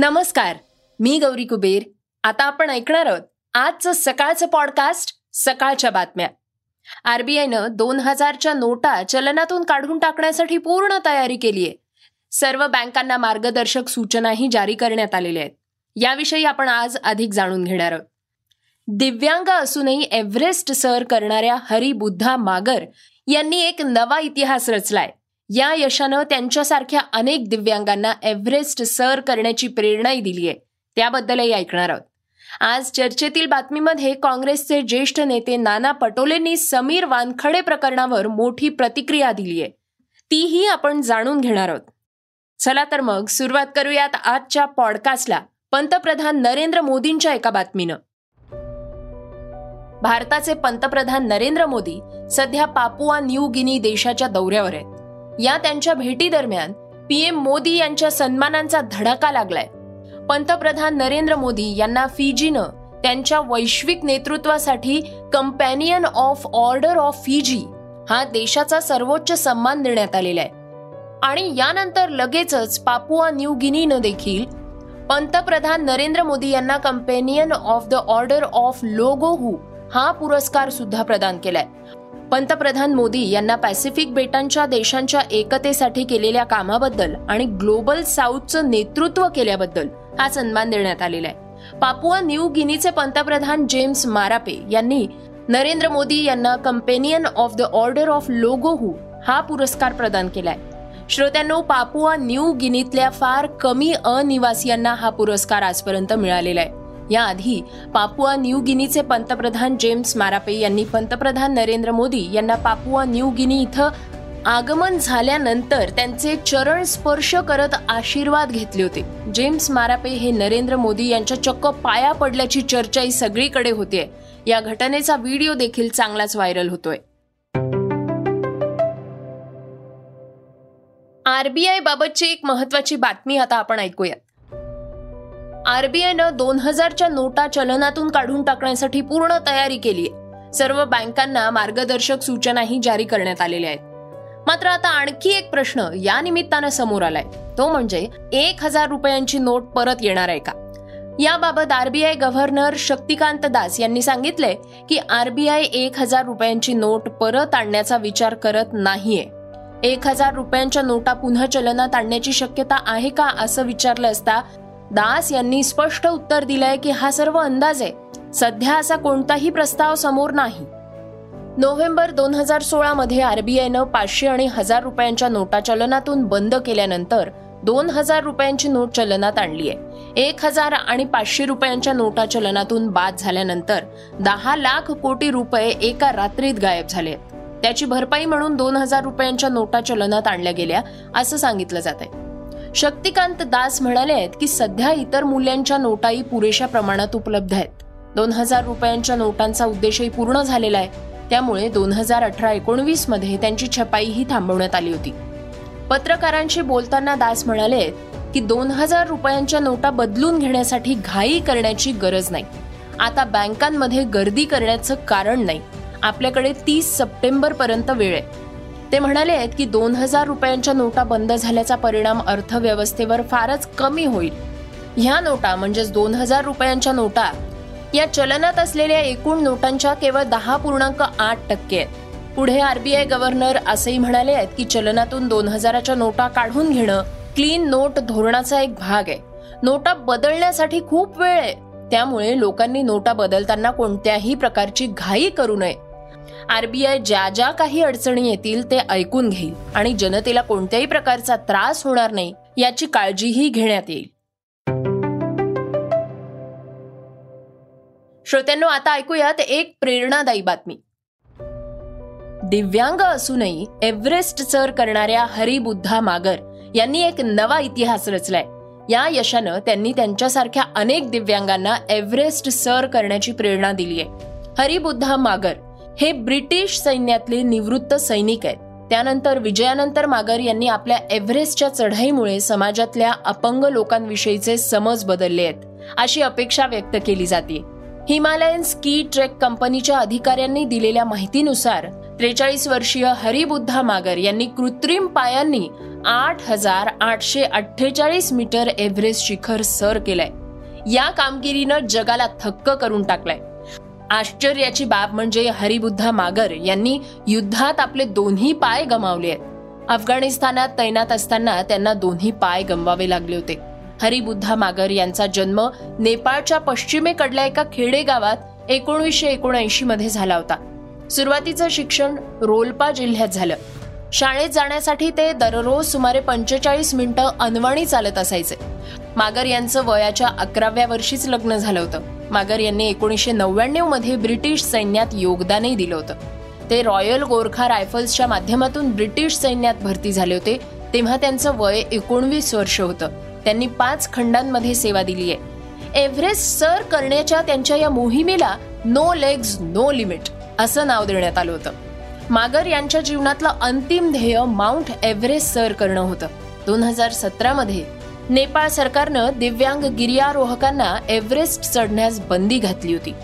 नमस्कार मी गौरी कुबेर. आता आपण ऐकणार आहोत आजचं सकाळचं पॉडकास्ट सकाळच्या बातम्या. आरबीआयनं दोन हजारच्या नोटा चलनातून काढून टाकण्यासाठी पूर्ण तयारी केली आहे. सर्व बँकांना मार्गदर्शक सूचनाही जारी करण्यात आलेल्या आहेत. याविषयी आपण आज अधिक जाणून घेणार आहोत. दिव्यांग असूनही एव्हरेस्ट सर करणाऱ्या हरिबुद्धा मागर यांनी एक नवा इतिहास रचलाय. या यशानं त्यांच्यासारख्या अनेक दिव्यांगांना एव्हरेस्ट सर करण्याची प्रेरणाही दिली आहे. त्याबद्दलही ऐकणार आहोत. आज चर्चेतील बातमीमध्ये काँग्रेसचे ज्येष्ठ नेते नाना पटोलेंनी समीर वानखडे प्रकरणावर मोठी प्रतिक्रिया दिली आहे. तीही आपण जाणून घेणार आहोत. चला तर मग सुरुवात करूयात आजच्या पॉडकास्टला पंतप्रधान नरेंद्र मोदींच्या एका बातमीनं. भारताचे पंतप्रधान नरेंद्र मोदी सध्या पापुआ न्यू गिनी देशाच्या दौऱ्यावर आहेत. या त्यांच्या भेटीदरम्यान पीएम मोदी यांच्या सन्मानांचा धडाका लागलाय. पंतप्रधान नरेंद्र मोदी यांना फिजीनं त्यांच्या वैश्विक नेतृत्वासाठी companion of order of Fiji हा देशाचा सर्वोच्च सन्मान देण्यात आलेला आहे. आणि यानंतर लगेचच पापुआ न्यू गिनीनं देखील पंतप्रधान नरेंद्र मोदी यांना companion of the order of Logohu हा पुरस्कार सुद्धा प्रदान केलाय. पंतप्रधान मोदी यांना पॅसिफिक बेटांच्या देशांच्या एकतेसाठी केलेल्या कामाबद्दल आणि ग्लोबल साऊथचं नेतृत्व केल्याबद्दल हा सन्मान देण्यात आलेला आहे. पापुआ न्यू गिनीचे पंतप्रधान जेम्स मारापे यांनी नरेंद्र मोदी यांना companion of the order of Logohu हा पुरस्कार प्रदान केलाय. श्रोत्यांनो पापुआ न्यू गिनीतल्या फार कमी अनिवासियांना हा पुरस्कार आजपर्यंत मिळालेला आहे. याआधी पापुआ न्यू गिनीचे पंतप्रधान जेम्स मारापे यांनी पंतप्रधान नरेंद्र मोदी यांना पापुआ न्यू गिनी इथं आगमन झाल्यानंतर त्यांचे चरण स्पर्श करत आशीर्वाद घेतले होते. जेम्स मारापे हे नरेंद्र मोदी यांच्या चक्क पाया पडल्याची चर्चाही सगळीकडे होते या घटनेचा व्हिडिओ देखील चांगलाच व्हायरल होतोय. आरबीआय बाबतची एक महत्वाची बातमी आता आपण ऐकूयात. आरबीआयनं दोन हजारच्या नोटा चलनातून काढून टाकण्यासाठी पूर्ण तयारी केली आहे. सर्व बँकांना मार्गदर्शक सूचनाही जारी करण्यात आलेल्या आहेत. मात्र आता आणखी एक प्रश्न या निमित्तानं समोर आलाय. तो म्हणजे एक हजार रुपयांची नोट परत येणार आहे का? याबाबत आरबीआय गव्हर्नर शक्तिकांत दास यांनी सांगितले की आरबीआय एक हजार रुपयांची नोट परत आणण्याचा विचार करत नाहीये. एक हजार रुपयांच्या नोटा पुन्हा चलनात आणण्याची शक्यता आहे का असं विचारलं असता दास यांनी स्पष्ट उत्तर दिलंय की हा सर्व अंदाज आहे. सध्या असा कोणताही प्रस्ताव समोर नाही. नोव्हेंबर दोन हजार सोळामध्ये आरबीआयनं पाचशे आणि हजार रुपयांच्या नोटा चलनातून बंद केल्यानंतर दोन हजार रुपयांची नोट चलनात आणली आहे. एक हजार आणि पाचशे रुपयांच्या नोटा चलनातून बाद झाल्यानंतर दहा लाख कोटी रुपये एका रात्रीत गायब झाले त्याची भरपाई म्हणून दोन हजार रुपयांच्या नोटा चलनात आणल्या गेल्या असं सांगितलं जात आहे शक्तिकांत दास म्हणाले आहेत की सध्या इतर मूल्यांच्या नोटाही पुरेशा प्रमाणात उपलब्ध आहेत. दोन हजार रुपयांच्या नोटांचा उद्देशही पूर्ण झालेला आहे. त्यामुळे दोन हजार अठरा एकोणवीसमध्ये त्यांची छपाईही थांबवण्यात आली होती. पत्रकारांशी बोलताना दास म्हणाले आहेत की दोन हजार रुपयांच्या नोटा बदलून घेण्यासाठी घाई करण्याची गरज नाही. आता बँकांमध्ये गर्दी करण्याचं कारण नाही. आपल्याकडे तीस सप्टेंबर पर्यंत वेळ आहे. ते म्हणाले आहेत की दोन हजार रुपयांच्या नोटा बंद झाल्याचा परिणाम अर्थव्यवस्थेवर फारच कमी होईल. ह्या नोटा म्हणजेच दोन हजार रुपयांच्या नोटा या चलनात असलेल्या एकूण नोटांच्या केवळ दहा पूर्णांक आठ टक्के आहेत. पुढे आरबीआय गव्हर्नर असेही म्हणाले आहेत की चलनातून दोन हजाराच्या नोटा काढून घेणं क्लीन नोट धोरणाचा एक भाग आहे. नोटा बदलण्यासाठी खूप वेळ आहे. त्यामुळे लोकांनी नोटा बदलताना कोणत्याही प्रकारची घाई करू नये. आरबीआय ज्या ज्या काही अडचणी येतील ते ऐकून घेईल आणि जनतेला कोणत्याही प्रकारचा त्रास होणार नाही याची काळजीही घेण्यात येईल. श्रोत्यांनो आता ऐकूयात एक प्रेरणादायी बातमी. दिव्यांग असूनही एव्हरेस्ट सर करणाऱ्या हरिबुद्धा मागर यांनी एक नवा इतिहास रचलाय. या यशानं त्यांनी त्यांच्यासारख्या अनेक दिव्यांगांना एव्हरेस्ट सर करण्याची प्रेरणा दिली आहे हरिबुद्धा मागर हे ब्रिटिश सैन्यातले निवृत्त सैनिक आहेत. त्यानंतर विजयानंतर मागर यांनी आपल्या एव्हरेस्टच्या चढाईमुळे समाजातल्या अपंग लोकांविषयीचे समज बदलले आहेत अशी अपेक्षा व्यक्त केली जाते. हिमालयन स्की ट्रेक कंपनीच्या अधिकाऱ्यांनी दिलेल्या माहितीनुसार त्रेचाळीस वर्षीय हरिबुद्धा मागर यांनी कृत्रिम पायांनी आठ हजार आठशे अठ्ठेचाळीस मीटर एव्हरेस्ट शिखर सर केलंय. या कामगिरीनं जगाला थक्क करून टाकलाय. आश्चर्याची बाब म्हणजे हरिबुद्धा मागर यांनी युद्धात आपले दोन्ही पाय गमावले आहेत. अफगाणिस्तानात तैनात असताना त्यांना दोन्ही पाय गमवावे लागले होते. हरिबुद्धा मागर यांचा जन्म नेपाळच्या पश्चिमेकडल्या एका खेडेगावात एकोणीसशे एकोणऐंशी मध्ये झाला होता. सुरुवातीचं शिक्षण रोलपा जिल्ह्यात झालं. शाळेत जाण्यासाठी ते दररोज सुमारे पंचेचाळीस मिनिटं अनवणी चालत असायचे. मागर यांचं वयाच्या अकराव्या वर्षीच लग्न झालं होतं. मागर यांनी एकोणीसशे नव्याण्णवमध्ये ब्रिटिश सैन्यात योगदानही दिलं होतं. ते रॉयल गोरखा रायफल्सच्या माध्यमातून ब्रिटिश सैन्यात भरती झाले होते. तेव्हा त्यांचं वय एकोणवीस वर्ष होतं. त्यांनी पाच खंडांमध्ये सेवा दिली आहे एव्हरेस्ट सर करण्याच्या त्यांच्या या मोहिमेला नो लेग्स नो लिमिट असं नाव देण्यात आलं होतं. मागर यांच्या जीवनातलं अंतिम ध्येय माउंट एव्हरेस्ट सर करणं होतं. दोन हजार सतरामध्ये नेपाळ सरकारनं दिव्यांग गिर्यारोहकांना एव्हरेस्ट चढण्यास बंदी घातली होती.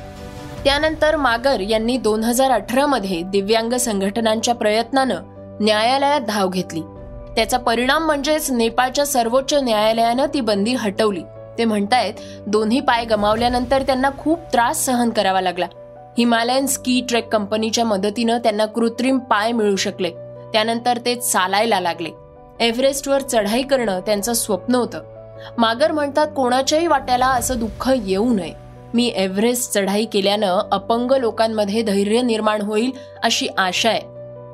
त्यानंतर मागर यांनी दोन हजार अठरामध्ये दिव्यांग संघटनांच्या प्रयत्नानं न्यायालयात धाव घेतली. त्याचा परिणाम म्हणजेच नेपाळच्या सर्वोच्च न्यायालयानं ती बंदी हटवली. ते म्हणतायत दोन्ही पाय गमावल्यानंतर त्यांना खूप त्रास सहन करावा लागला. हिमालयन स्की ट्रेक कंपनीच्या मदतीनं त्यांना कृत्रिम पाय मिळू शकले. त्यानंतर ते चालायला लागले. एव्हरेस्टवर चढाई करणं त्यांचं स्वप्न होतं. मागर म्हणतात कोणाच्याही वाट्याला असं दुःख येऊ नये. मी एव्हरेस्ट चढाई केल्यानं अपंग लोकांमध्ये धैर्य निर्माण होईल अशी आशा आहे.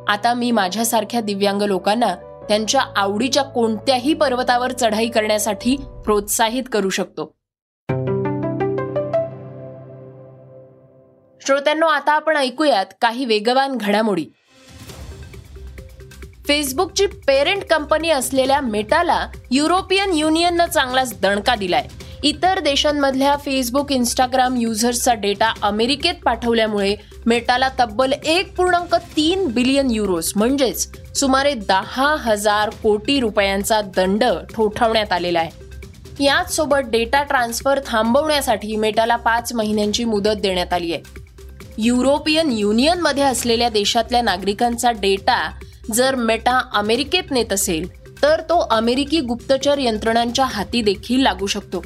आता मी माझ्यासारख्या दिव्यांग लोकांना त्यांच्या आवडीच्या कोणत्याही पर्वतावर चढाई करण्यासाठी प्रोत्साहित करू शकतो. श्रोत्यांनो आता आपण ऐकूयात काही वेगवान घडामोडी. फेसबुकची पेरेंट कंपनी असलेल्या मेटाला युरोपियन युनियननं चांगलाच दणका दिलाय. इतर देशांमधल्या फेसबुक इंस्टाग्राम युजर्सचा डेटा अमेरिकेत पाठवल्यामुळे मेटाला तब्बल एक पूर्णांक तीन बिलियन युरोस म्हणजेच सुमारे दहा हजार कोटी रुपयांचा दंड ठोठावण्यात आलेला आहे. याचसोबत डेटा ट्रान्सफर थांबवण्यासाठी मेटाला पाच महिन्यांची मुदत देण्यात आली आहे. युरोपियन युनियनमध्ये असलेल्या देशातल्या नागरिकांचा डेटा जर मेटा अमेरिकेत नेत असेल तर तो अमेरिकी गुप्तचर यंत्रणांच्या हाती देखील लागू शकतो.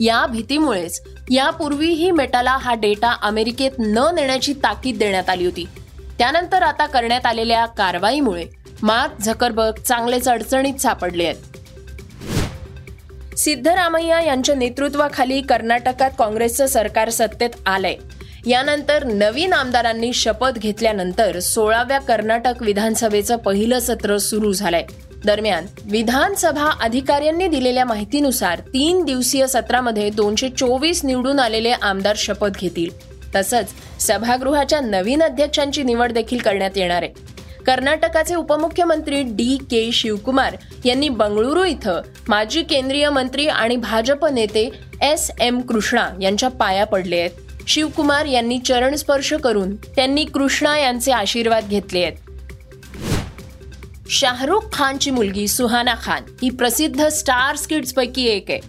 या भीतीमुळेच यापूर्वीही मेटाला हा डेटा अमेरिकेत न नेण्याची ताकीद देण्यात आली होती. त्यानंतर आता करण्यात आलेल्या कारवाईमुळे मार्क झकरबर्ग चांगलेच अडचणीत सापडले आहेत. सिद्धरामय्या यांच्या नेतृत्वाखाली कर्नाटकात काँग्रेसचं सरकार सत्तेत आलंय. यानंतर नवीन आमदारांनी शपथ घेतल्यानंतर सोळाव्या कर्नाटक विधानसभेचं पहिलं सत्र सुरू झालंय. दरम्यान विधानसभा अधिकाऱ्यांनी दिलेल्या माहितीनुसार तीन दिवसीय सत्रामध्ये दोनशे चोवीस निवडून आलेले आमदार शपथ घेतील. तसंच सभागृहाच्या नवीन अध्यक्षांची निवड देखील करण्यात येणार आहे. कर्नाटकाचे उपमुख्यमंत्री डी के शिवकुमार यांनी बंगळुरू इथं माजी केंद्रीय मंत्री आणि भाजप नेते एस एम कृष्णा यांच्या पाया पडले आहेत. शिवकुमार यांनी चरण स्पर्श करून त्यांनी कृष्णा यांचे आशीर्वाद घेतले आहेत. शाहरुख खानची मुलगी सुहाना खान ही प्रसिद्ध स्टार स्किड्स पैकी एक आहे.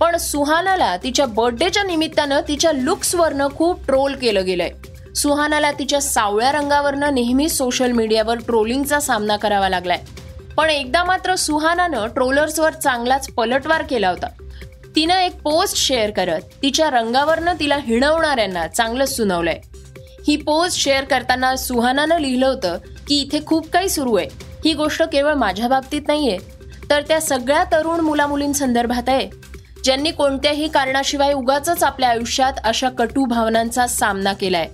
पण सुहानाला तिच्या बर्थडेच्या निमित्तानं तिच्या लुक्सवरनं खूप ट्रोल केलं गेलंय. सुहानाला तिच्या सावळ्या रंगावरनं नेहमी सोशल मीडियावर ट्रोलिंगचा सामना करावा लागलाय. पण एकदा मात्र सुहानानं ट्रोलर्सवर चांगलाच पलटवार केला होता. तिनं एक पोस्ट शेअर करत तिच्या रंगावरनं तिला हिणवणाऱ्यांना चांगलंच सुनावलंय. ही पोस्ट शेअर करताना सुहानानं लिहिलं होतं की इथे खूप काही सुरू आहे. ही गोष्ट केवळ माझ्या बाबतीत नाहीये तर त्या सगळ्या तरुण मुलामुलींसंदर्भात आहे. ज्यांनी कोणत्याही कारणाशिवाय उगाच आपल्या आयुष्यात अशा कटू भावनांचा सामना केलाय.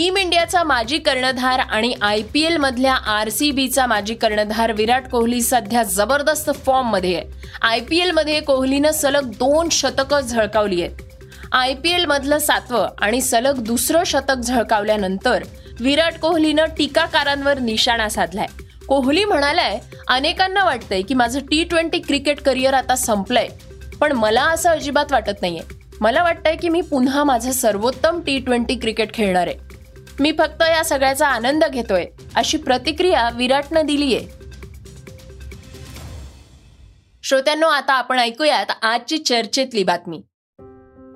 टीम इंडियाचा माजी कर्णधार आणि आय पी एल मधल्या आर सी बीचा माजी कर्णधार विराट कोहली सध्या जबरदस्त फॉर्ममध्ये आहे. आय पी एलमध्ये कोहलीनं सलग दोन शतकं झळकावली आहेत. आय पी एल मधलं सातवं आणि सलग दुसरं शतक झळकावल्यानंतर विराट कोहलीनं टीकाकारांवर निशाणा साधलाय. कोहली म्हणालाय अनेकांना वाटतंय की माझं टी ट्वेंटी क्रिकेट करिअर आता संपलंय पण मला असं अजिबात वाटत नाहीये. मला वाटतंय की मी पुन्हा माझं सर्वोत्तम टी ट्वेंटी क्रिकेट खेळणार आहे. मी फक्त या सगळ्याचा आनंद घेतोय अशी प्रतिक्रिया विराटनं दिलीये. श्रोत्यांनो आता आपण ऐकूयात आजची चर्चेतली बातमी.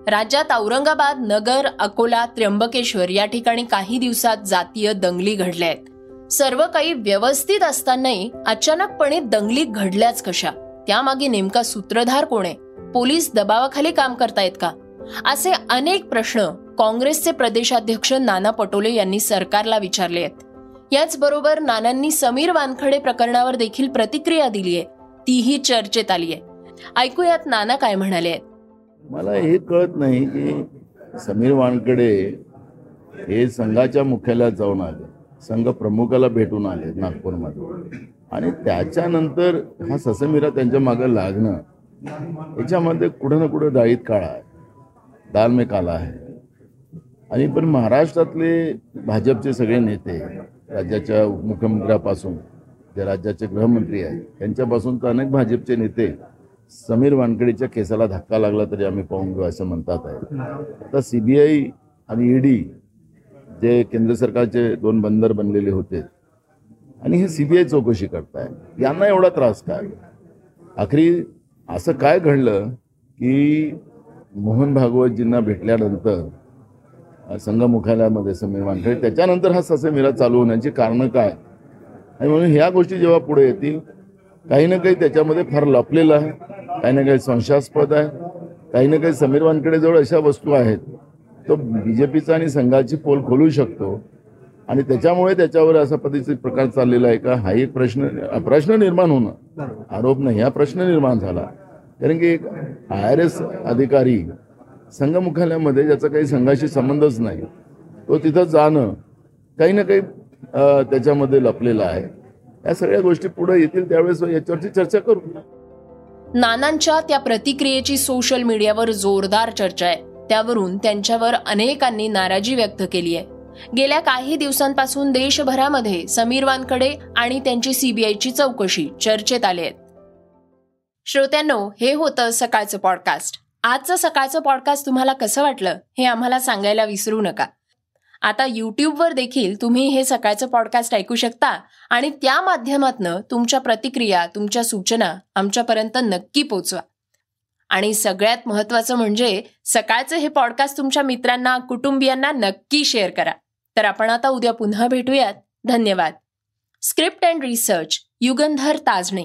राज्यात औरंगाबाद नगर अकोला त्र्यंबकेश्वर या ठिकाणी काही दिवसात जातीय दंगली घडल्या आहेत सर्व काही व्यवस्थित असतानाही अचानकपणे दंगली घडल्याच कशा? त्यामागे नेमका सूत्रधार कोण आहे? पोलीस दबावाखाली काम करतायत का? असे अनेक प्रश्न काँग्रेसचे प्रदेशाध्यक्ष नाना पटोले यांनी सरकारला विचारले आहेत. याचबरोबर नानांनी समीर वानखडे प्रकरणावर देखील प्रतिक्रिया दिली आहे. तीही चर्चेत आली आहे. ऐकूयात नाना काय म्हणाले आहेत. मला हे कळत नाही की समीर वानखडे हे संघाच्या मुख्यालयात जाऊन आले. संघ प्रमुखाला भेटून आले नागपूरमध्ये. आणि त्याच्यानंतर हा ससमीरा त्यांच्या मागं लागणं याच्यामध्ये कुठं ना कुठं दाळीत काळा आहे. दाल में काला आहे. आणि पण महाराष्ट्रातले भाजपचे सगळे नेते राज्याच्या मुख्यमंत्र्यापासून जे राज्याचे गृहमंत्री आहेत त्यांच्यापासून तर अनेक भाजपचे नेते समीर वानखेडेच्या केसाला धक्का लागला तरी आम्ही पाहून घेऊ असं म्हणतात आहे आता सी बी आय आणि ईडी जे केंद्र सरकारचे दोन बंदर बनलेले होते आणि हे सी बी आय चौकशी करताय यांना एवढा त्रास काय आखरी असं काय घडलं की मोहन भागवतजींना भेटल्यानंतर संघ मुख्यालयामध्ये समीर वानखेडे. त्याच्यानंतर हा ससेमिरा चालू होण्याची कारणं काय? आणि म्हणून ह्या गोष्टी जेव्हा पुढे येतील काही ना काही त्याच्यामध्ये फार लपलेलं आहे. काही ना काही संशयास्पद आहे. काही ना काही समीर वानखेडेजवळ अशा वस्तू आहेत. तो बी जे पीचा आणि संघाची पोल खोलू शकतो. आणि त्याच्यामुळे त्याच्यावर असा पद्धतीचे प्रकार चाललेला आहे का? हा एक प्रश्न प्रश्न निर्माण होणं. आरोप नाही. हा प्रश्न निर्माण झाला. कारण की एक आय आर एस अधिकारी संघ मुख्यालयामध्ये ज्याचा काही संघाशी संबंधच नाही तो तिथं जाणं काही ना काही त्याच्यामध्ये लपलेलं आहे. या सगळ्या गोष्टी पुढे येतील त्यावेळेस याच्यावरची चर्चा करू. नानांच्या त्या प्रतिक्रियेची सोशल मीडियावर जोरदार चर्चा आहे. त्यावरून त्यांच्यावर अनेकांनी नाराजी व्यक्त केली आहे. गेल्या काही दिवसांपासून देशभरामध्ये समीर वानकडे आणि त्यांची सीबीआयची चौकशी चर्चेत आले आहेत श्रोत्यांनो हे होतं सकाळचं पॉडकास्ट आजचं सकाळचं पॉडकास्ट तुम्हाला कसं वाटलं हे आम्हाला सांगायला विसरू नका. आता यूट्यूबवर देखील तुम्ही हे सकाळचं पॉडकास्ट ऐकू शकता आणि त्या माध्यमातनं तुमच्या प्रतिक्रिया तुमच्या सूचना आमच्यापर्यंत नक्की पोचवा. आणि सगळ्यात महत्त्वाचं म्हणजे सकाळचं हे पॉडकास्ट तुमच्या मित्रांना कुटुंबियांना नक्की शेअर करा. तर आपण आता उद्या पुन्हा भेटूयात. धन्यवाद. Script and research Yugandhar Tajane.